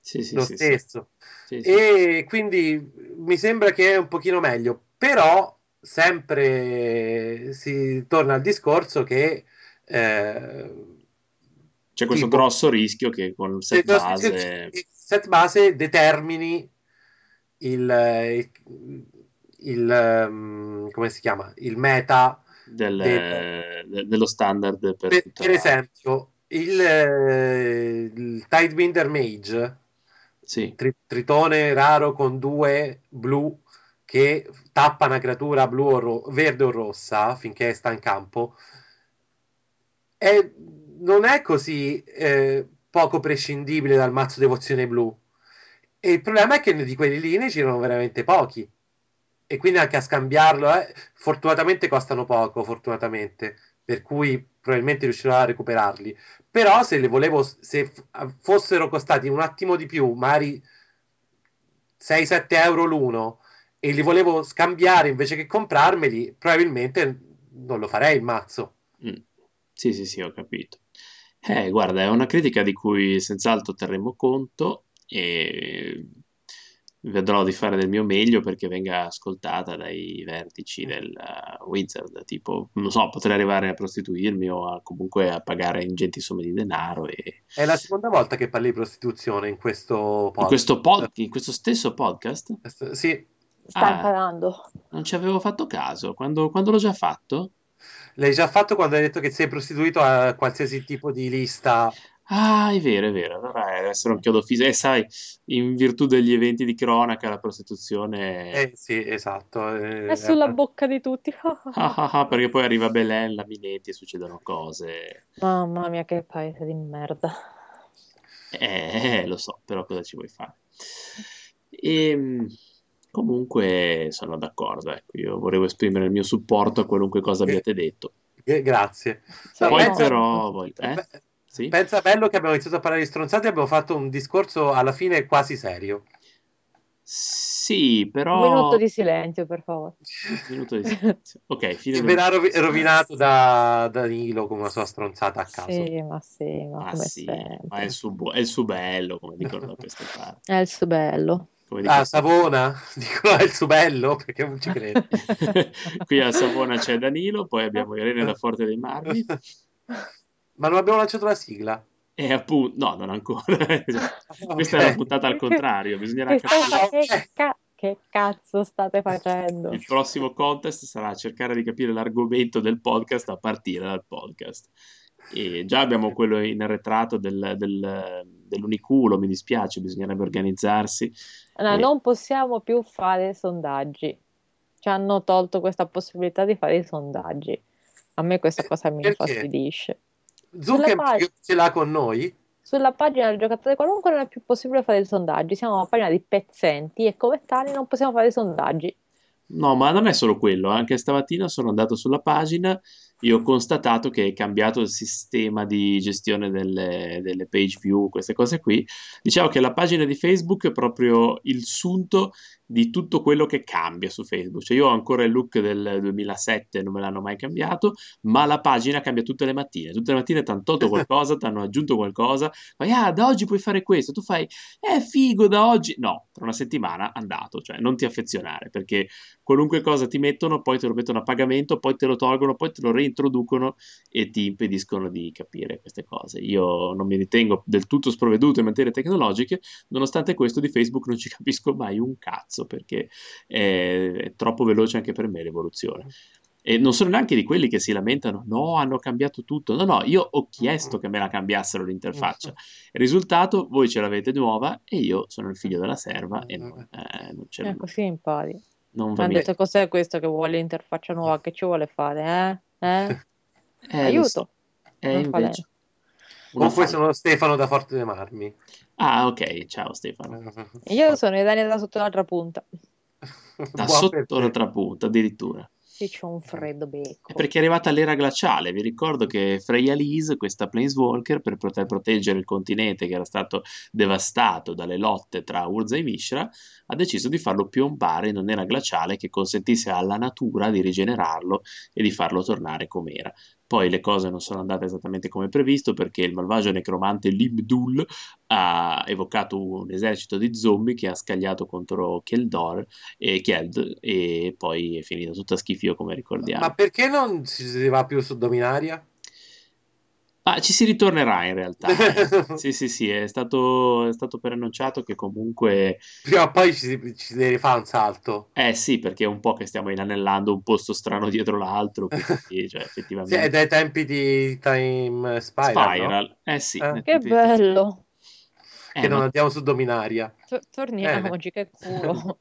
Sì, sì, lo sì, stesso. Sì, sì. E quindi mi sembra che è un pochino meglio, però sempre si torna al discorso che eh, C'è questo tipo- grosso rischio che con set il base... set base determini il, il, il, ehm, come si chiama? Il meta del- del- de- dello standard per, per, per esempio il, eh, il Tidewinder Mage. Sì, tri- tritone raro con due blu che tappa una creatura blu o ro- verde o rossa finché sta in campo. È- non è così eh, poco prescindibile dal mazzo devozione blu. E il problema è che di quelli lì ne girano veramente pochi e quindi anche a scambiarlo, eh, fortunatamente costano poco, fortunatamente, per cui probabilmente riuscirò a recuperarli. Però se le volevo, se fossero costati un attimo di più, magari 6-7 euro l'uno, e li volevo scambiare invece che comprarmeli, probabilmente non lo farei il mazzo. Mm. Sì, sì, sì, ho capito. Eh, guarda, è una critica di cui senz'altro terremo conto e vedrò di fare del mio meglio perché venga ascoltata dai vertici del uh, Wizard, tipo, non so, potrei arrivare a prostituirmi o a, comunque a pagare ingenti somme di denaro. E... È la seconda volta che parli di prostituzione in questo podcast. In questo, pod- in questo stesso podcast? Sì. Sta ah, imparando. Non ci avevo fatto caso. Quando, quando l'ho già fatto? L'hai già fatto quando hai detto che sei prostituito a qualsiasi tipo di lista. Ah, è vero, è vero. Allora deve essere un chiodo fisico. E sai, in virtù degli eventi di cronaca, la prostituzione... Eh sì, esatto. Eh, è sulla eh, bocca di tutti. [laughs] ah, ah, ah, perché poi arriva Belen, la Minetti e succedono cose. Mamma mia, che paese di merda. Eh, lo so, però cosa ci vuoi fare? E... Ehm, Comunque sono d'accordo, ecco, io volevo esprimere il mio supporto a qualunque cosa abbiate detto. Grazie. No, Poi pensa, però... Voi, eh? Sì? Pensa bello che abbiamo iniziato a parlare di stronzate e abbiamo fatto un discorso alla fine quasi serio. Sì, però... Un minuto di silenzio, per favore. Un minuto di silenzio. [laughs] Ok, fine del... verrà rovi- rovinato da Danilo con una sua stronzata a caso. Sì, ma sì, ma, ma come sì, ma è il, suo bu- è il suo bello, come dicono da queste [laughs] parti. È il suo bello. Ah, Savona, [laughs] dico è il suo bello perché non ci credo. Qui a Savona c'è Danilo, poi abbiamo Irene da Forte dei Marmi. Ma non abbiamo lanciato la sigla? E appunto, no, non ancora. [laughs] Questa okay. è la puntata al contrario, bisognerà che, capire. Che, ca- che cazzo state facendo? Il prossimo contest sarà cercare di capire l'argomento del podcast a partire dal podcast. E già abbiamo quello in arretrato del, del, dell'uniculo, mi dispiace, bisognerebbe organizzarsi. No, e... Non possiamo più fare sondaggi. Ci hanno tolto questa possibilità di fare i sondaggi. A me questa cosa mi Perché? infastidisce. Zuckerberg ce l'ha con noi? Sulla pagina del giocatore qualunque non è più possibile fare i sondaggi. Siamo una pagina di pezzenti e come tali non possiamo fare i sondaggi. No, ma non è solo quello. Anche stamattina sono andato sulla pagina io ho constatato che è cambiato il sistema di gestione delle, delle, page view, queste cose qui. Diciamo che la pagina di Facebook è proprio il sunto di tutto quello che cambia su Facebook. Cioè io ho ancora il look del 2007, non me l'hanno mai cambiato, ma la pagina cambia tutte le mattine. Tutte le mattine ti hanno tolto [laughs] qualcosa, ti hanno aggiunto qualcosa. Fai, ah, da oggi puoi fare questo. Tu fai, eh, figo, da oggi. No, tra una settimana andato. Cioè, non ti affezionare, perché qualunque cosa ti mettono, poi te lo mettono a pagamento, poi te lo tolgono, poi te lo reintroducono e ti impediscono di capire queste cose. Io non mi ritengo del tutto sprovveduto in materie tecnologiche, nonostante questo di Facebook non ci capisco mai un cazzo cazzo perché è, è troppo veloce anche per me l'evoluzione. E non sono neanche di quelli che si lamentano, no, hanno cambiato tutto. No, no, io ho chiesto che me la cambiassero l'interfaccia. Il risultato, voi ce l'avete nuova e io sono il figlio della serva e non, eh, non c'è nulla. così impari. Non va detto cos'è questo che vuole l'interfaccia nuova, che ci vuole fare, eh? eh? [laughs] eh Aiuto. So. Eh, invece... Comunque sono Stefano da Forte dei Marmi. Ah, ok, ciao Stefano. [laughs] Io sono Idania da sotto l'altra punta. Da sotto l'altra punta, addirittura. Sì, c'ho un freddo becco. È perché è arrivata l'era glaciale. Vi ricordo che Freya Lise, questa Planeswalker, per poter proteggere il continente che era stato devastato dalle lotte tra Urza e Mishra, ha deciso di farlo piombare in un'era glaciale che consentisse alla natura di rigenerarlo e di farlo tornare com'era. Poi le cose non sono andate esattamente come previsto perché il malvagio necromante Libdul ha evocato un esercito di zombie che ha scagliato contro Keldor e Keld e poi è finita tutta schifio come ricordiamo. Ma perché non si va più su Dominaria? Ah, ci si ritornerà in realtà. Eh. [laughs] sì, sì, sì, è stato, è stato preannunciato che comunque... Prima o poi ci si, ci deve fare un salto. Eh sì, perché è un po' che stiamo inanellando un posto strano dietro l'altro, quindi, [laughs] cioè, effettivamente... sì, è dai tempi di Time Spiral, Spiral. No? Eh sì. Eh. Che bello! Che eh, non ma... andiamo su Dominaria. T- torniamoci, che [laughs] culo.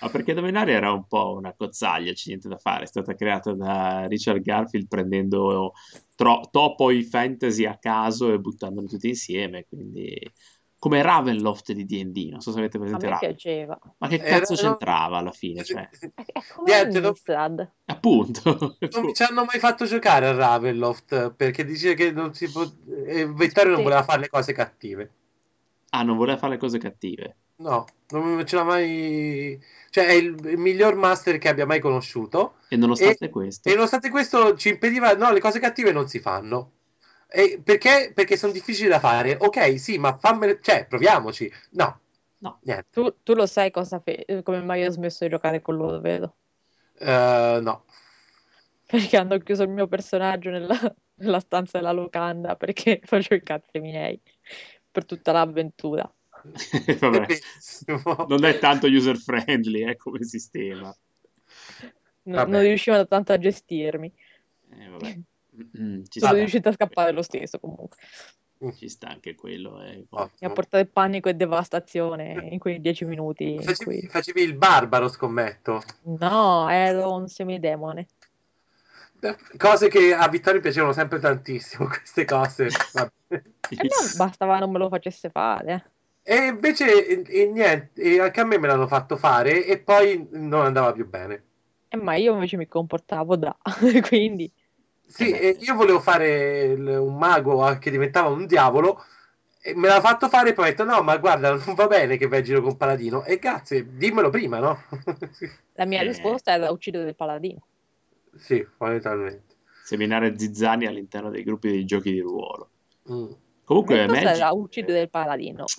Ma perché Dominaria era un po' una cozzaglia, c'è niente da fare, è stata creata da Richard Garfield prendendo tro- troppo i fantasy a caso e buttandoli tutti insieme, quindi come Ravenloft di D&D, non so se avete presente Ravenloft. piaceva. Ma che cazzo no- c'entrava alla fine? Cioè, [laughs] È, è come Innistrad. appunto. [laughs] Non ci hanno mai fatto giocare a Ravenloft perché dice che non si può. Vittorio non Sì. voleva fare le cose cattive. Ah, non voleva fare le cose cattive. No, non ce l'ha mai. Cioè, è il, il miglior master che abbia mai conosciuto. E nonostante questo... E nonostante questo ci impediva. No, le cose cattive non si fanno. E perché? Perché sono difficili da fare. Ok, sì, ma fammele. Cioè, proviamoci. No, No. Tu, tu lo sai cosa fe- come mai ho smesso di giocare con loro, vedo? Eh, no. Perché hanno chiuso il mio personaggio nella, nella stanza della locanda perché [laughs] facevo i cazzi miei per tutta l'avventura. [laughs] Vabbè, non è tanto user friendly eh, come sistema. No- non riuscivano tanto a gestirmi. Eh, vabbè. Mm, ci, Sono sta, riuscita a scappare lo stesso comunque. ci sta anche quello. eh. Mi Ottimo. ha portato panico e devastazione in quei dieci minuti in Facevi, cui... facevi il barbaro, scommetto. No, ero un semidemone. Cose che a Vittorio piacevano sempre tantissimo, [laughs] queste cose. E a me bastava non me lo facesse fare. E invece e, e niente, e anche a me me l'hanno fatto fare e poi non andava più bene. Eh, ma io invece mi comportavo da... [laughs] Quindi... Sì, Eh e io volevo fare il- un mago ah, che diventava un diavolo e me l'ha fatto fare e poi ho detto no, ma guarda, non va bene che vai in giro con Paladino. E grazie, dimmelo prima, no? [laughs] La mia Eh. risposta era uccidere il paladino. sì, fondamentalmente. Seminare zizzani all'interno dei gruppi dei giochi di ruolo. Mm. La Comunque, Magic, era uccidere il paladino.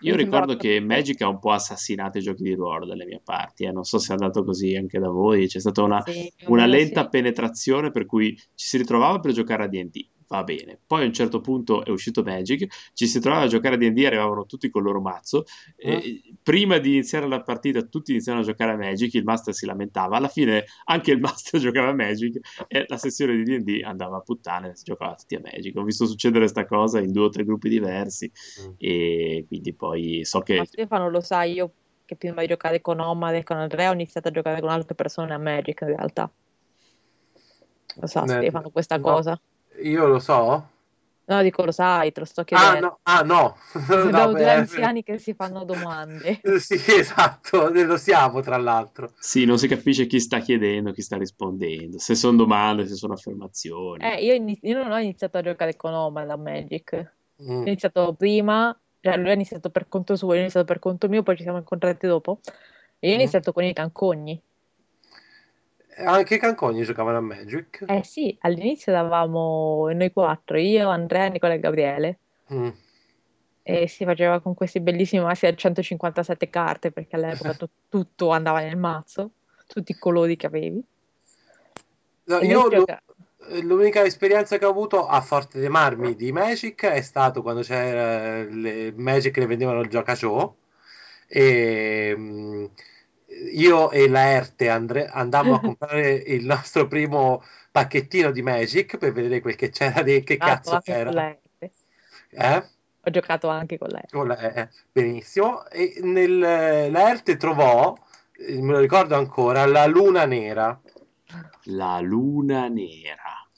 Io ricordo che Magic ha un po' assassinato i giochi di ruolo dalle mie parti. eh. Non so se è andato così anche da voi. C'è stata una, Sì, una lenta sì. penetrazione per cui ci si ritrovava per giocare a D&D. Va bene. Poi a un certo punto è uscito Magic, ci si trovava a giocare a D&D, arrivavano tutti col loro mazzo. e prima di iniziare la partita tutti iniziavano a giocare a Magic, il master si lamentava. Alla fine anche il master [laughs] giocava a Magic e la sessione di D&D andava a puttane, si giocava tutti a Magic. Ho visto succedere questa cosa in due o tre gruppi diversi Mm. e quindi poi so che Ma Stefano lo sa, io che prima di giocare con Omar e con Andrea ho iniziato a giocare con altre persone a Magic in realtà. Lo sa Eh, Stefano questa no. cosa? Io lo so. No, dico lo sai, te lo sto Ah chiedendo. no, ah, no. Abbiamo [laughs] due anziani che si fanno [laughs] domande. Sì, esatto, lo siamo tra l'altro. sì, non si capisce chi sta chiedendo, chi sta rispondendo, se sono domande, se sono affermazioni. Eh, io, ini- io non ho iniziato a giocare con Omar a Magic. Mm. Ho iniziato prima, cioè lui ha iniziato per conto suo, io ho iniziato per conto mio, poi ci siamo incontrati dopo. E io ho Mm. iniziato con i cancogni. Anche i cancogni giocavano a Magic. Eh sì, all'inizio eravamo noi quattro, io, Andrea, Nicola e Gabriele. Mm. E si faceva con questi bellissimi mazzi a 157 carte, perché all'epoca tu- [laughs] tutto andava nel mazzo, tutti i colori che avevi. No, io gioca- l'unica esperienza che ho avuto a Forte dei Marmi di Magic è stato quando c'era le Magic le vendevano il Gioca Show e mm, io e Laerte andre- andammo a [laughs] comprare il nostro primo pacchettino di Magic per vedere quel che c'era di che Ah, cazzo anche con era. Laerte. Eh? Ho giocato anche con lei. Con la- eh, eh, benissimo. E nel, Laerte trovò, eh, me lo ricordo ancora, la luna nera. La luna nera.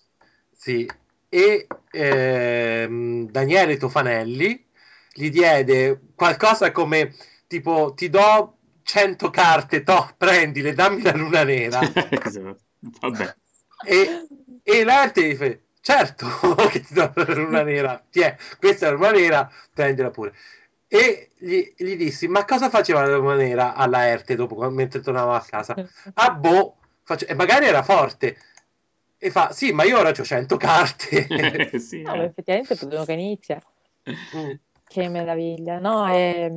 Sì, e ehm, Daniele Tofanelli gli diede qualcosa come tipo ti do 100 carte, to, prendile, dammi la luna nera. [laughs] Vabbè, e, e l'arte gli fa, certo [laughs] che ti do la luna nera, Tiè, questa è la luna nera, prendila pure. E gli, gli dissi, ma cosa faceva la luna nera alla Erte dopo, mentre tornava a casa? Ah, boh, faccio- e magari era forte. E fa, sì, ma io ora ho 100 carte. [laughs] sì, No, eh. effettivamente è uno che inizia. Mm. Che meraviglia, no? E,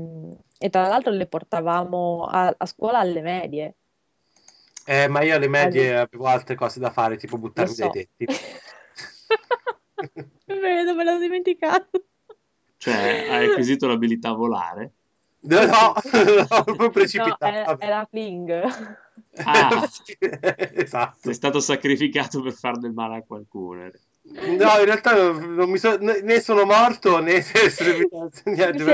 e tra l'altro le portavamo a, a scuola alle medie. Eh, ma io alle medie avevo altre cose da fare, tipo buttarmi so. dai tetti. [laughs] Vedo, me l'ho dimenticato. Cioè, hai acquisito l'abilità a volare? No, no, [laughs] [laughs] no, precipitato. era, era Fling. Ah. Esatto. Sei stato sacrificato per far del male a qualcuno. No, in realtà non, mi so- né, sono morto né [laughs] sei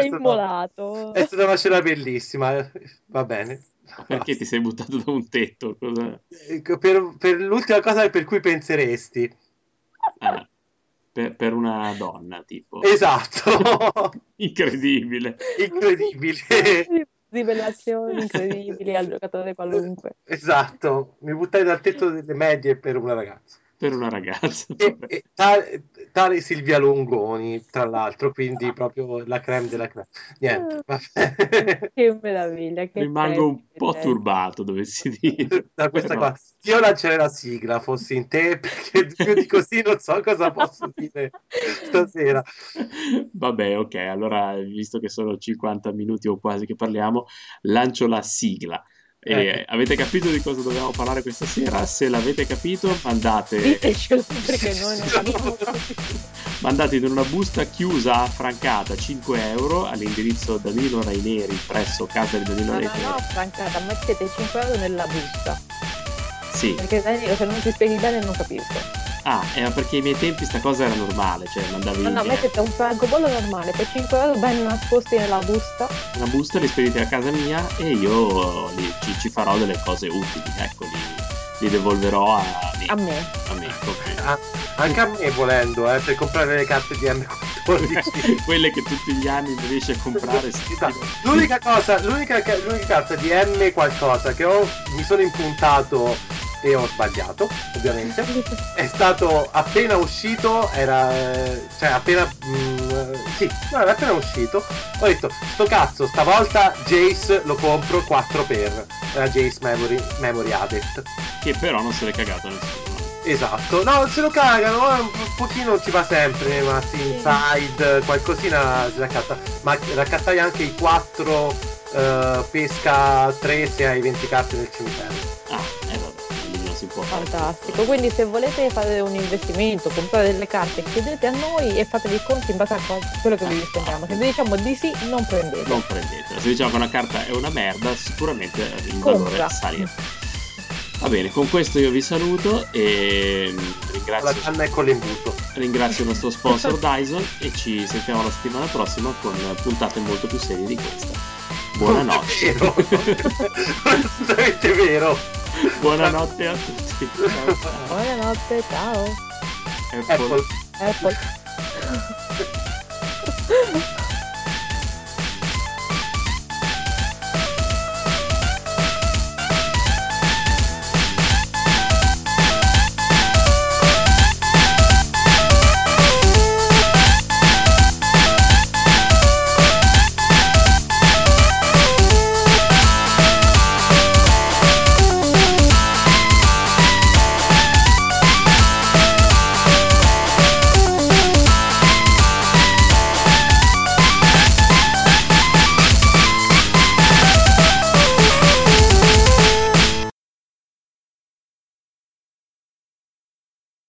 immolato. È stata una scena bellissima. eh. Va bene. Perché ti sei buttato da un tetto? Cosa- Ecco, Per, per l'ultima cosa per cui penseresti. Ah, per, per una donna, tipo. Esatto, [laughs] Incredibile. incredibile. Rivelazioni incredibili al giocatore qualunque. Esatto, mi buttai dal tetto delle medie per una ragazza. Per una ragazza. E, e tale, tale Silvia Longoni, tra l'altro, quindi proprio la creme della creme. Niente, vabbè. [laughs] Che meraviglia. Che Rimango un po' termine. turbato, dovessi dire. da questa Però- qua. Io lancerei la sigla, fossi in te, [laughs] perché più di così non so cosa posso dire stasera. Vabbè, ok, allora visto che sono 50 minuti o quasi che parliamo, lancio la sigla. E Ecco. avete capito di cosa dobbiamo parlare questa sera? Se l'avete capito, mandate, Ditecelo perché noi non [laughs] abbiamo mandate in una busta chiusa affrancata 5 euro all'indirizzo Danilo Raineri presso casa di Danilo No, no, no, francata, mettete 5 euro nella busta. Sì, Perché Danilo, se non ti spieghi bene non capisco. Ah, era perché ai miei tempi sta cosa era normale, cioè mandavi No, no, eh, mettete un francobollo normale per 5 euro ben nascosti nella busta. una busta, li spedite a casa mia e io li- ci, ci farò delle cose utili, ecco, li, li devolverò a me. A me. A me, ok. Ah, anche a me volendo, eh, per comprare le carte di M14. [laughs] Quelle che tutti gli anni riesci a comprare. Esatto. L'unica cosa, l'unica, ca- l'unica carta di M qualcosa che ho, mi sono impuntato e ho sbagliato, ovviamente. È stato appena uscito, era eh, cioè appena mm, sì, no, era appena uscito. Ho detto, sto cazzo, stavolta Jace lo compro 4 per era Jace Memory, Memory Adept. Che però non se l'è cagato nessuno. Esatto, no, se lo cagano, eh, un pochino ci va sempre, ma sì, inside, qualcosina si raccatta. Ma raccattai anche i 4 pesca 3 se hai 20 carte nel cimitero. Ah, fare. Fantastico. Quindi se volete fare un investimento, comprare delle carte, chiedete a noi e fatevi i conti in base a quello che vi spendiamo. Se vi diciamo di sì, non prendete. Non prendetela. Se diciamo che una carta è una merda, sicuramente il Compra. valore sale. Va bene, con questo io vi saluto e la ringrazio, canna e con l'imbuto. ringrazio il nostro sponsor [laughs] Dyson e ci sentiamo la settimana prossima con puntate molto più serie di questa. Buonanotte. [laughs] Non è vero. Non è assolutamente vero. Buonanotte a tutti. Buonanotte, ciao. Apple. Apple. Apple.